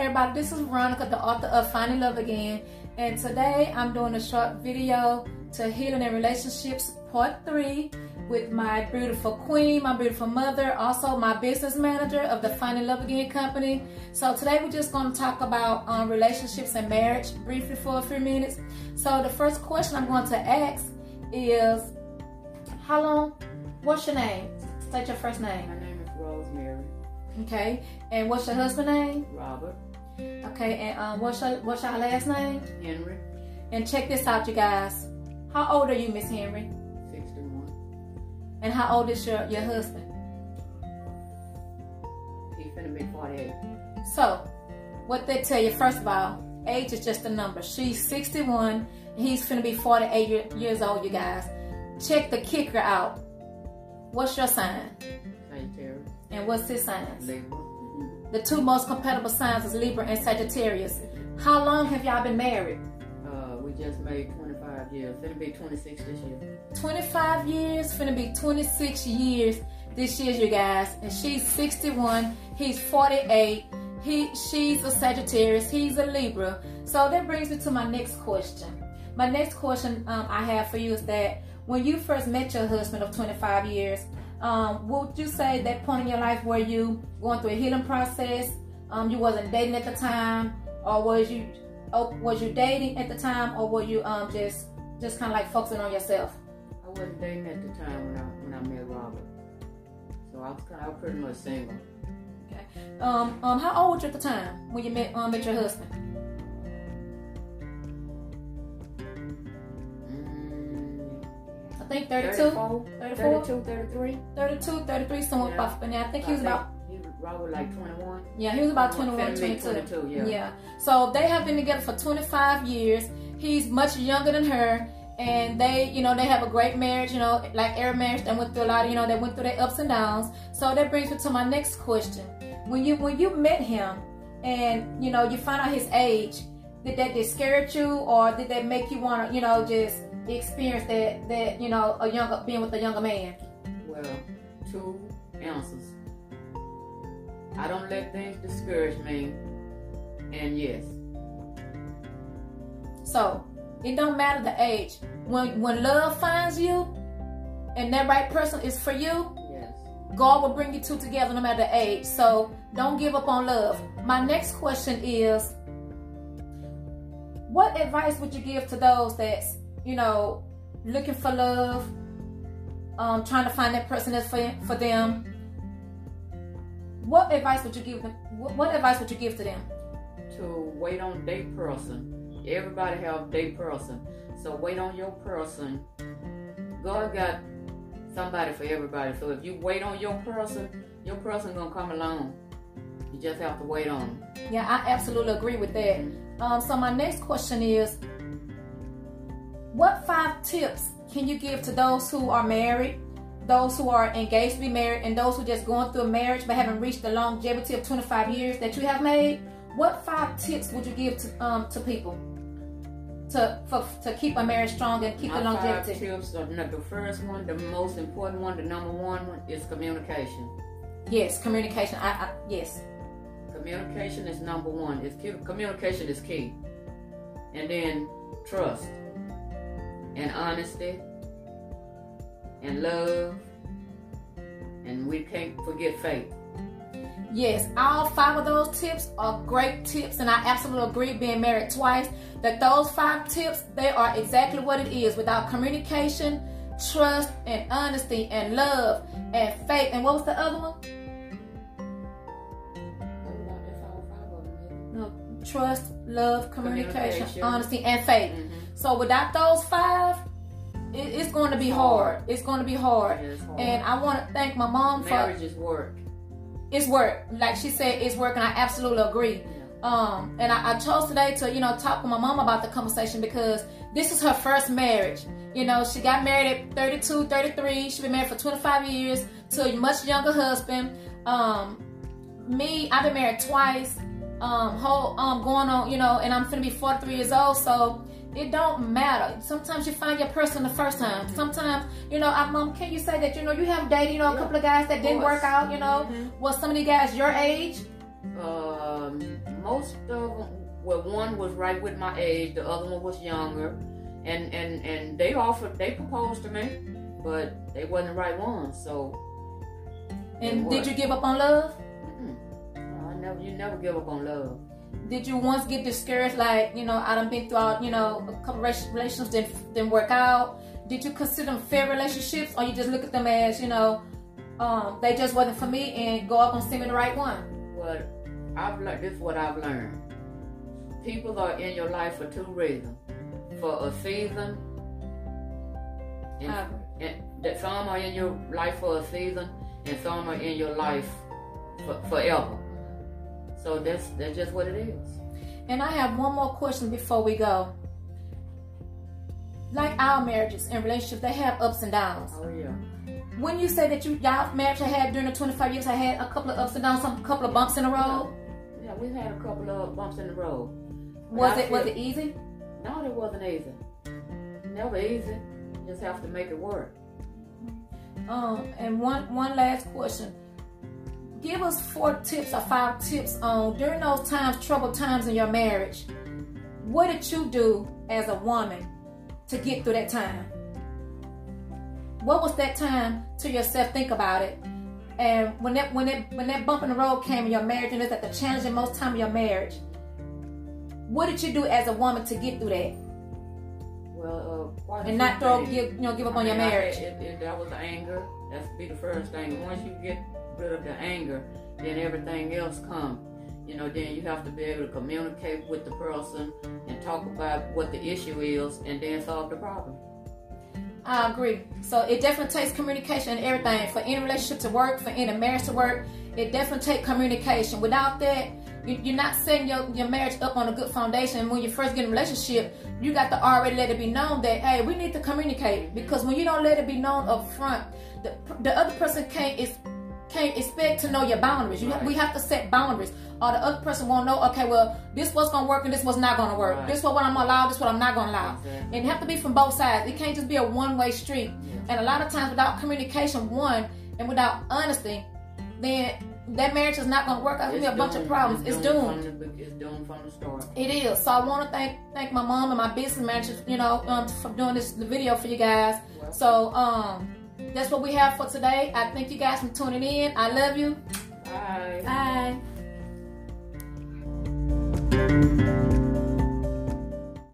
everybody, this is Veronica, the author of Finding Love Again. And today I'm doing a short video to Healing and Relationships Part 3 with my beautiful queen, my beautiful mother, also my business manager of the Finding Love Again company. So today we're just going to talk about um, relationships and marriage briefly for a few minutes. So the first question I'm going to ask is, how long, what's your name? State your first name. My name is Rosemary Okay, and what's your husband's name? Robert Okay, and um, what's your what's your last name? Henry, And check this out, you guys. How old are you, Miss Henry? 61. And how old is your your husband? He finna be 48. So, what they tell you, first of all, age is just a number. She's 61, and he's finna be 48 year, years old, you guys. Check the kicker out. What's your sign? Sagittarius, And what's his sign? Libra. The two most compatible signs is Libra and Sagittarius. How long have y'all been married? Uh, we just made 25 years. Finna be 26 this year. 25 years, finna be 26 years this year, you guys. And she's 61, he's 48. He, she's a Sagittarius, he's a Libra. So that brings me to my next question. My next question um, I have for you is that when you first met your husband of 25 years, um, would you say that point in your life where you going through a healing process? Um, you wasn't dating at the time, or was you oh, was you dating at the time, or were you um, just just kind of like focusing on yourself? I wasn't dating at the time when I when I met Robert. So I was kind of, I was pretty much single. Okay. Um, um, how old were you at the time when you met um met your husband? Think 32, 34, 34, 32, 33. 32, 33, somewhat Yeah. about. And I think he was about He was Robert like 21. yeah, he was about 21, Finna 22. 22, yeah. So they have been together for 25 years. He's much younger than her. And they, you know, they have a great marriage, you know, like every marriage that went through a lot of, you know, they went through their ups and downs. So that brings me to my next question. When you when you met him and you know you found out his age, did that discourage you or did that make you wanna, you know, just experience that that, you know, a younger being with a younger man? Well, two answers. I don't let things discourage me. And yes, So it don't matter the age. When when love finds you and that right person is for you, yes. God will bring you two together no matter the age. So don't give up on love. My next question is what advice would you give to those that's, you know, looking for love, um, trying to find that person that's for, for them? What advice would you give them? What, what advice would you give to them? To wait on their person. Everybody have their person. So wait on your person. God got somebody for everybody. So if you wait on your person, your person gonna come along. You just have to wait on them. Yeah, I absolutely agree with that. Um, so my next question is, what five tips can you give to those who are married, those who are engaged to be married, and those who just going through a marriage but haven't reached the longevity of 25 years that you have made? What five tips would you give to um to people to for, to keep a marriage strong and keep My the five longevity? tips are the first one, the most important one, the number one one is communication. Yes, communication. I, I yes. Communication is number one. It's. Communication is key. And then trust and honesty and love. And we can't forget faith. Yes, all five of those tips are great tips, and I absolutely agree. Being married twice, that those five tips they are exactly what it is. Without communication, trust, and honesty, and love, and faith, and what was the other one? No, trust, love, communication, Communication. honesty, and faith. Mhm. So without those five, it, it's going to be hard. hard. It's going to be hard. Hard. And I want to thank my mom for Marriage is work. it's work. Like she said, it's work, and I absolutely agree. Um, and I, I chose today to, you know, talk with my mom about the conversation because this is her first marriage. You know, she got married at 32, 33. She's been married for 25 years to a much younger husband. Um, me, I've been married twice. Um, whole, um, going on, you know, and I'm gonna be 43 years old, so it don't matter. Sometimes you find your person the first time. Sometimes, you know, I, mom, can you say that, you know, you have dated, you know, a couple of guys that didn't work out, you know? Mhm. Was some of the guys your age? Um, most of them, well, one was right with my age, the other one was younger, and and and they offered, they proposed to me, but they wasn't the right ones. So. And did you give up on love? I never, you never give up on love. Did you once get discouraged, like you know, I done been throughout, you know, a couple relationships didn't didn't work out? Did you consider them fair relationships, or you just look at them as, you know, um, they just wasn't for me, and go up and send me the right one? Well, I've learned. This is what I've learned. People are in your life for two reasons: for a season, and, and that some are in your life for a season, and some are in your life for, forever. So that's that's just what it is. And I have one more question before we go. Like our marriages and relationships, they have ups and downs. Oh yeah. When you say that you y'all marriage I had during the 25 years, I had a couple of ups and downs, some couple of bumps in the road. Yeah, we've had a couple of bumps in the road. Was it feel, was it easy? No, it wasn't easy. Never easy. You just have to make it work. Um, and one one last question give us four tips or five tips on during those times, troubled times in your marriage. What did you do as a woman to get through that time? What was that time to yourself? Think about it. And when that when that when that bump in the road came in your marriage, and it's at the challenging most time of your marriage, what did you do as a woman to get through that? Well, uh, and not throw give you know give up on your marriage. It, it, that was anger. That's be the first thing. Once you get rid of the anger, then everything else comes. You know, then you have to be able to communicate with the person and talk about what the issue is and then solve the problem. I agree. So it definitely takes communication and everything. For any relationship to work, for any marriage to work, it definitely takes communication. Without that, you're not setting your, your marriage up on a good foundation. When you first get in a relationship, you got to already let it be known that, hey, we need to communicate. Because when you don't let it be known up front, the, the other person can't is can't expect to know your boundaries. You, right. We have to set boundaries. Or the other person won't know, okay, well, this was gonna work and this was not gonna work. Right. This what I'm gonna allow, this what I'm not gonna allow. Exactly. And it have to be from both sides. It can't just be a one-way street. Yeah. And a lot of times without communication, one, and without honesty, then that marriage is not gonna work out. There's a bunch of problems. It's, it's doomed. doomed. it's doomed from the start. It is. So I want to thank thank my mom and my business manager, you know, um, for doing this the video for you guys. Well, so um that's what we have for today. I thank you guys for tuning in. I love you. Bye. Bye.